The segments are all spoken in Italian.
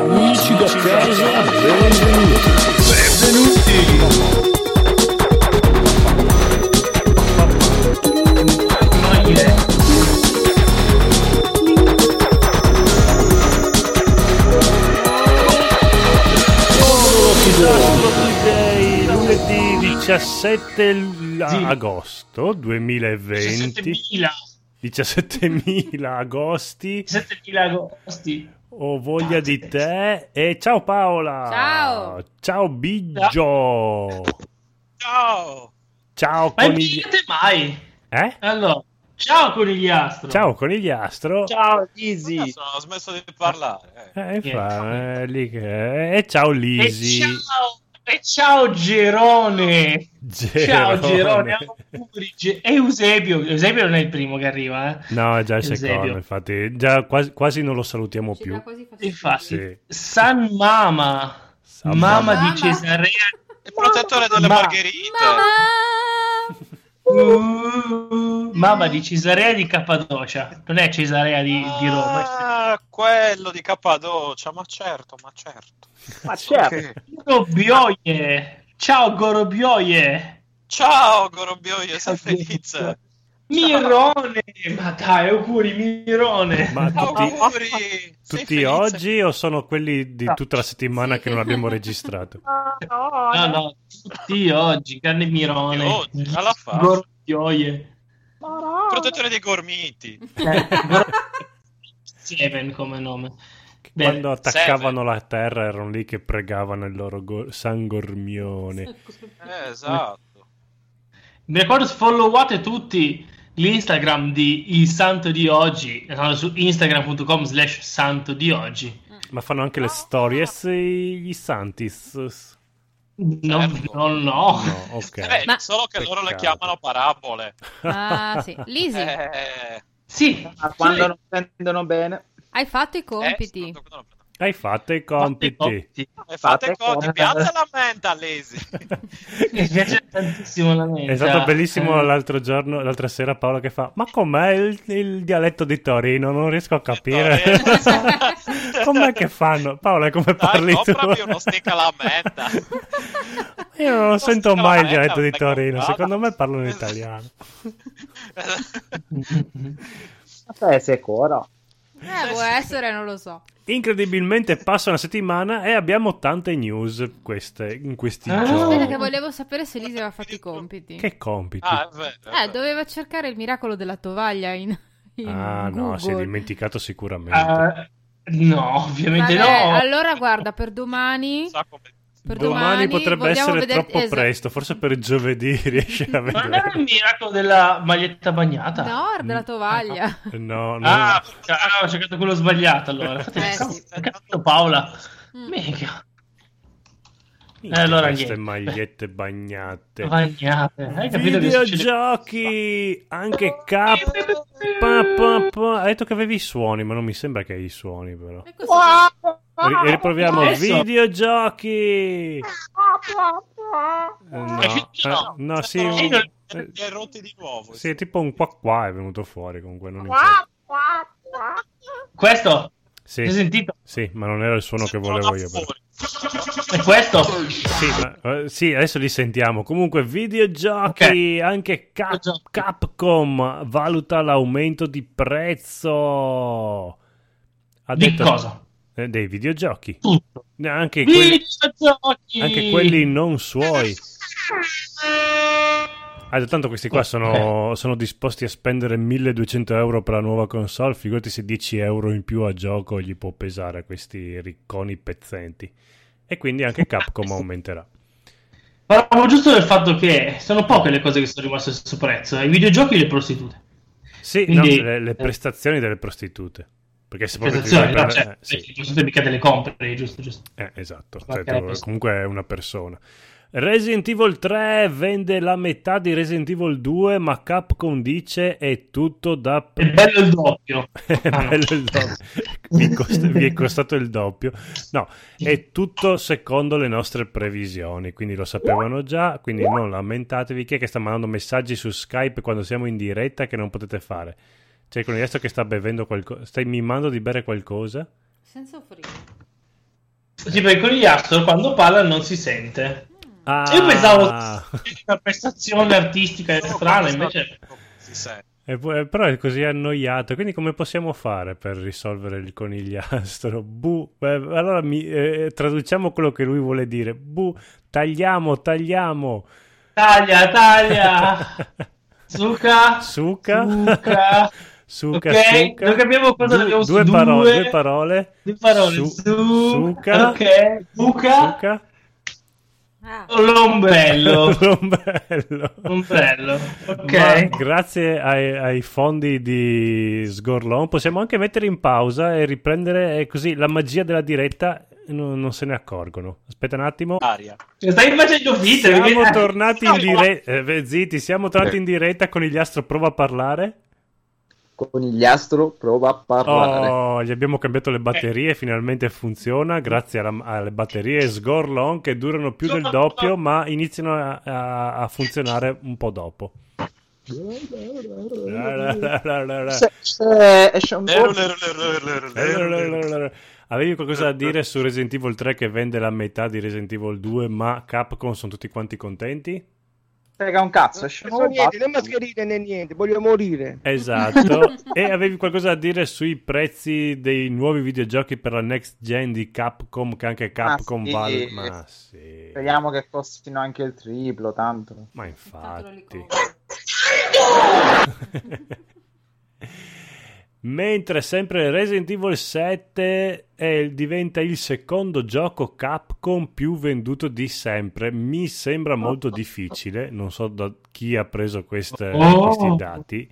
Amici da casa, benvenuti. Benvenuti. Lunedì 17 l- agosto 2020 17.000 17.000 agosti 17.000 agosti ho voglia di te e ciao Paola Ciao. ciao Biggio Ciao! ciao ma conigli... niente mai eh? allora ciao conigliastro ciao conigliastro Ciao Easy. Adesso ho smesso di parlare. eh. Eh, infa- eh, lì che- e ciao e Lisi ciao e ciao Gerone ciao Gerone auguri, Ge- e Eusebio Eusebio non è il primo che arriva eh? no è già il Eusebio. secondo infatti già quasi, quasi non lo salutiamo Ci più infatti Sì. San Mama San Mama Mama. di Cesarea Il protettore delle Ma- margherite. Mamma! Uh, Mamma di Cesarea di Cappadocia. Non è Cesarea di, di Roma Ah, quello di Cappadocia, ma certo, ma certo. Ma certo. Gorobioie. Ciao Gorobioie. Ciao Gorobioio, sei felice. Mirone. Ma dai auguri Mirone. Ma tutti, Auguri! Tutti felice? oggi o sono quelli di tutta la settimana che non abbiamo registrato? No no tutti oggi grande Mirone. Oggi, alla faccia. Gorobioie Protettore dei gormiti. Eh, Seven come nome Bene. quando attaccavano la terra erano lì che pregavano il loro go- San Gormione Eh, esatto. Mi ricordo followate tutti l'Instagram di Il Santo di Oggi su instagram.com slash santo di oggi ma fanno anche le stories i- gli Santis no, Certo. no, no. no ok Eh beh, Ma- solo che loro le chiamano parabole. Ah, sì. Lisi, Eh, Sì, Ma quando sì. non prendono bene. hai fatto i eh, compiti. non- hai fatto i compiti Eh, fate Fate conti, conto. piazza la menta, Lesi. Mi piace tantissimo la mente. È stato bellissimo Eh, l'altro giorno, l'altra sera Paola che fa Ma com'è il, il dialetto di Torino? Non riesco a capire Com'è che fanno? Paola, come parli Dai, tu? comprami uno stick alla menta. Io non lo sento mai il dialetto di Torino. Secondo me parlano in Esatto. italiano Vabbè, sicuro. Eh, può essere, non lo so. Incredibilmente passa una settimana e abbiamo tante news queste, in questi Ah. giorni Aspetta che volevo sapere se Lisi aveva fatto i compiti. Che compiti? Ah, è Eh, doveva cercare il miracolo della tovaglia in, in Ah no, si è Google. dimenticato sicuramente eh, no, ovviamente Vabbè, no. allora guarda, per domani... Come- Per Domani, domani, potrebbe essere vedere- troppo esatto. presto Forse per giovedì riesci a Ma non era il vedere miracolo della maglietta bagnata? No, era della tovaglia. No, no Ah, ah, ho cercato quello sbagliato allora. Infatti, Eh, cazzo, sì. Paola. Mm. Mica. Minchia, allora queste niente. magliette bagnate Bagnate. Hai capito? Videogiochi anche cap pa, pa, pa. ha detto che avevi i suoni ma non mi sembra che hai i suoni però E Ri- riproviamo Adesso? videogiochi no, eh, no sì, un- eh, hai rotti di nuovo. sì, tipo un qua qua è venuto fuori comunque non importa. Questo? Sì, Hai sentito? sì ma non era il suono che volevo io però. È questo? Sì, ma, eh, sì, adesso li sentiamo. Comunque, videogiochi, anche Cap-. Capcom valuta l'aumento di prezzo. Ha Di detto- cosa? eh, dei videogiochi. Tutto. Anche quelli, Videogiochi! anche quelli non suoi. Ah, tanto questi qua sono, sono disposti a spendere 1200 euro per la nuova console. Figurati se 10 euro in più a gioco gli può pesare a questi ricconi pezzenti. E quindi anche Capcom aumenterà. Parlavo giusto del fatto che sono poche le cose che sono rimaste sul prezzo. eh. I videogiochi e le prostitute. Sì, Quindi- no, le, le prestazioni delle prostitute. Perché se proprio ti no, prendere- cioè, eh, sì, le prostitute mica te le compri, giusto, giusto. eh, esatto. Cioè, tu- comunque è una persona. Resident Evil 3 vende la metà di Resident Evil 2, ma Capcom dice è tutto da... È bello il doppio. È Ah, no. bello il doppio. Vi, costa- vi è costato il doppio. No, è tutto secondo le nostre previsioni, quindi lo sapevano già, quindi non lamentatevi. Chi è che sta mandando messaggi su Skype quando siamo in diretta che non potete fare? C'è il conigliastro che sta bevendo qualcosa. Stai mimando di bere qualcosa? Senza offrire. Sì, perché con gli astro quando parla non si sente. Ah, Io pensavo una prestazione artistica strana, invece... Si sente. E poi- però è così annoiato. Quindi, come possiamo fare per risolvere il conigliastro? Bu. eh, allora mi- eh, traduciamo quello che lui vuole dire. Bu. Tagliamo, tagliamo. Taglia, taglia! Suca! Suca. Suca! Suca, non capiamo cosa Du- abbiamo due, su parole, due. due parole. Due parole. Su- Su, suca. Ok, Suca. Suca. Ah, L'ombrello. L'ombrello. Ombrello. Ma Ok. grazie ai, ai fondi di Sgorlon possiamo anche mettere in pausa e riprendere e così la magia della diretta non, non se ne accorgono. Aspetta un attimo. Aria. Stai facendo finta Siamo perché... tornati in diretta. zitti, siamo tornati in diretta con gli astro prova a parlare. Conigliastro prova a parlare. Oh, gli abbiamo cambiato le batterie, finalmente funziona grazie alla- alle batterie Sgorlon che durano più del doppio, ma iniziano a, a- a funzionare un po' dopo. Avevi qualcosa da dire su Resident Evil 3 che vende la metà di Resident Evil 2, ma Capcom sono tutti quanti contenti? Frega un cazzo, Non un niente, né mascherine né niente, voglio morire. Esatto. e avevi qualcosa da dire sui prezzi dei nuovi videogiochi per la next gen di Capcom, che anche Capcom sì. vale... Ma sì. Speriamo che costino anche il triplo, tanto. Ma tanto infatti... compro. Mentre sempre Resident Evil 7 è- diventa il secondo gioco Capcom più venduto di sempre. Mi sembra molto difficile, non so da chi ha preso queste- Oh. questi dati.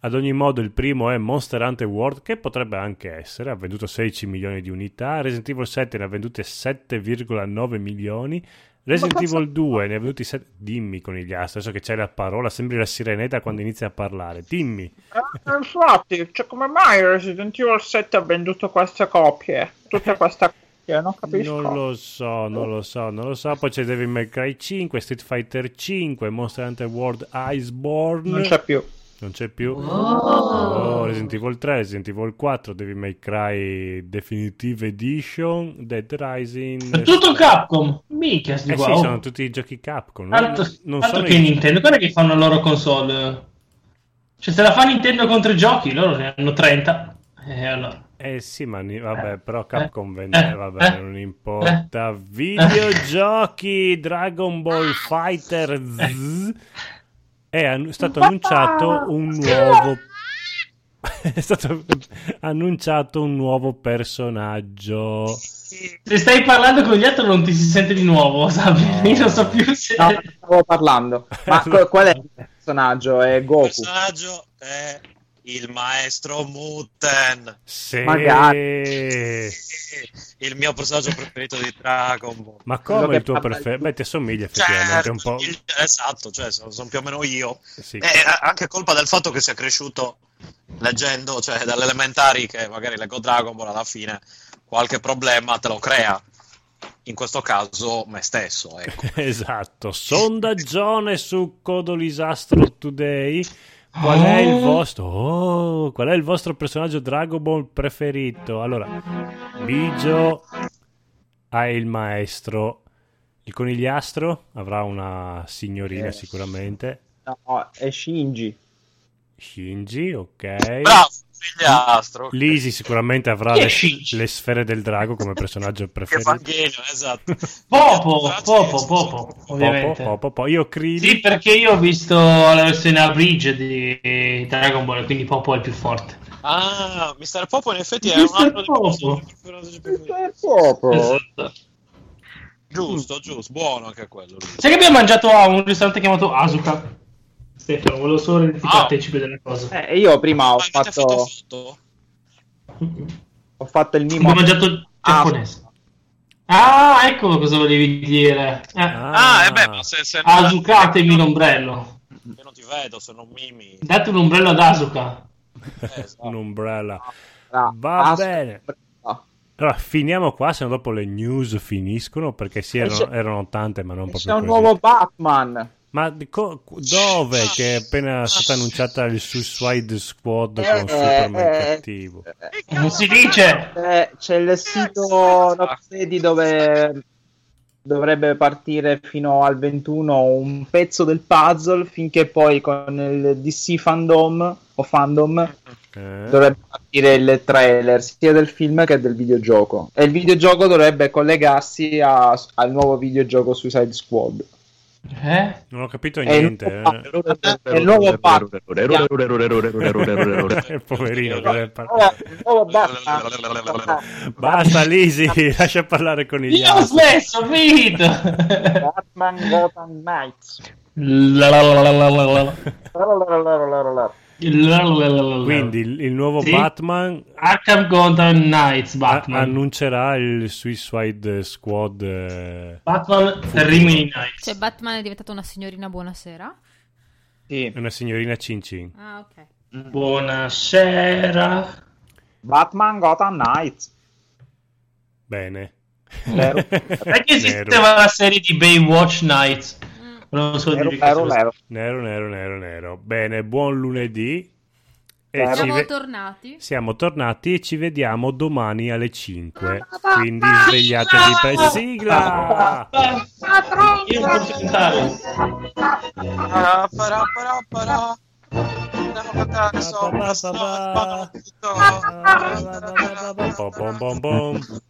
Ad ogni modo, il primo è Monster Hunter World, che potrebbe anche essere, ha venduto 16 milioni di unità. Resident Evil 7 ne ha vendute 7,9 milioni. Resident Evil 2 ne ha venduti 7. Dimmi con gli astri, adesso che c'è la parola, sembri la sirenetta quando inizia a parlare. Dimmi. Eh, infatti, cioè, come mai Resident Evil 7 ha venduto queste copie? Tutte queste copie, non capisco. Non lo so, non lo so, non lo so. Poi c'è Devil May Cry 5, Street Fighter 5, Monster Hunter World Iceborne. Non c'è più. Non c'è più. Oh, Resident Evil 3, Resident Evil 4, Devil May Cry Definitive Edition, Dead Rising. Tutto Capcom. Mica Eh qua. sì, oh. sono tutti i giochi Capcom. Tanto, non tanto che i- Nintendo, guarda che fanno la loro console. Cioè, se la fa Nintendo contro i giochi, loro ne hanno 30. E allora. Eh sì, ma vabbè, però Capcom eh, vende, eh, vabbè, eh, non importa. Videogiochi Dragon Ball Fighter Z è stato annunciato un nuovo è stato annunciato un nuovo personaggio. Se stai parlando con gli altri non ti si sente di nuovo, sapi? Io non so più se... No, non stavo parlando. Ma qu- qual è il personaggio? È Il Goku. personaggio è il maestro Muten. Sì. Magari. Il mio personaggio preferito di Dragon Ball. Ma come il tuo preferito? Beh, ti assomiglia effettivamente Certo, un po'. il- esatto, cioè sono, sono più o meno io. Sì. È anche colpa del fatto che sia cresciuto leggendo, cioè dalle elementari che magari leggo Dragon Ball alla fine qualche problema te lo crea. In questo caso me stesso, ecco. Esatto, sondaggione su Codolisastro Today. Qual è il vostro oh, qual è il vostro personaggio Dragon Ball preferito? Allora, Bigio ha il maestro. Il conigliastro avrà una signorina Eh. sicuramente. No, è Shinji. Shinji, ok. Bravo, figliastro. Lisi sicuramente avrà le, le sfere del drago come personaggio Che preferito. Evangelio, esatto. Popo, Popo, Popo, Popo, ovviamente. popo, popo. Io Krillin. Sì, perché io ho visto la versione a bridge di Dragon Ball, quindi Popo è il più forte. Ah, Mr. Popo in effetti è un altro Popo. È proprio. Esatto. Giusto, giusto, buono anche quello. Sai che abbiamo mangiato a un ristorante chiamato Asuka? Stefano, volevo solo renderti Ah. partecipe delle cose. Eh, io prima ho Ma fatto, foto? ho fatto il mimo. Abbiamo mangiato giapponese. Ah, ecco cosa volevi dire. Eh, Ah, e beh, ma se, se non, Asucatemi l'ombrello. io non ti vedo, se non mimi. Date un ombrello ad Asuka. Eh, esatto. Un umbrella. Ah, Va ah, bene. ah, Allora, finiamo qua, se no dopo le news finiscono, perché sì, erano, C'è- erano tante, ma non C'è proprio un così. nuovo Batman. Ma co- dove che è appena stata annunciata il Suicide Squad Eh, con Superman eh, cattivo? Non si dice! C'è, c'è il sito Rocksteady dove dovrebbe partire fino al 21 un pezzo del puzzle finché poi con il DC fandom o fandom Eh? dovrebbe partire il trailer sia del film che del videogioco e il videogioco dovrebbe collegarsi a- al nuovo videogioco Suicide Squad Eh? Non ho capito il niente. eh. è il nuovo Batman Eh, Poverino, il nuovo Batman Basta, Lisi, lascia parlare con gli Io ho smesso, finito! Batman Gotham Knights Quindi il, il nuovo Sì. Batman Arkham Gotham Knights a- Batman. annuncerà il Suicide Squad. eh, Batman Rimini Knights. Cioè, Batman è diventata una signorina buonasera? sì. una signorina Cin Cin. Ah, ok. Buonasera. Batman Gotham Knights Bene. Vero. Sai che esisteva la serie di Baywatch Nights? Non so Nero, nero, nero. Nero, nero, nero, nero. Bene, buon lunedì. E Siamo ve- tornati. siamo tornati e ci vediamo domani alle 5. Quindi svegliatevi per sigla. Io non posso cantare. Andiamo a cantare pa,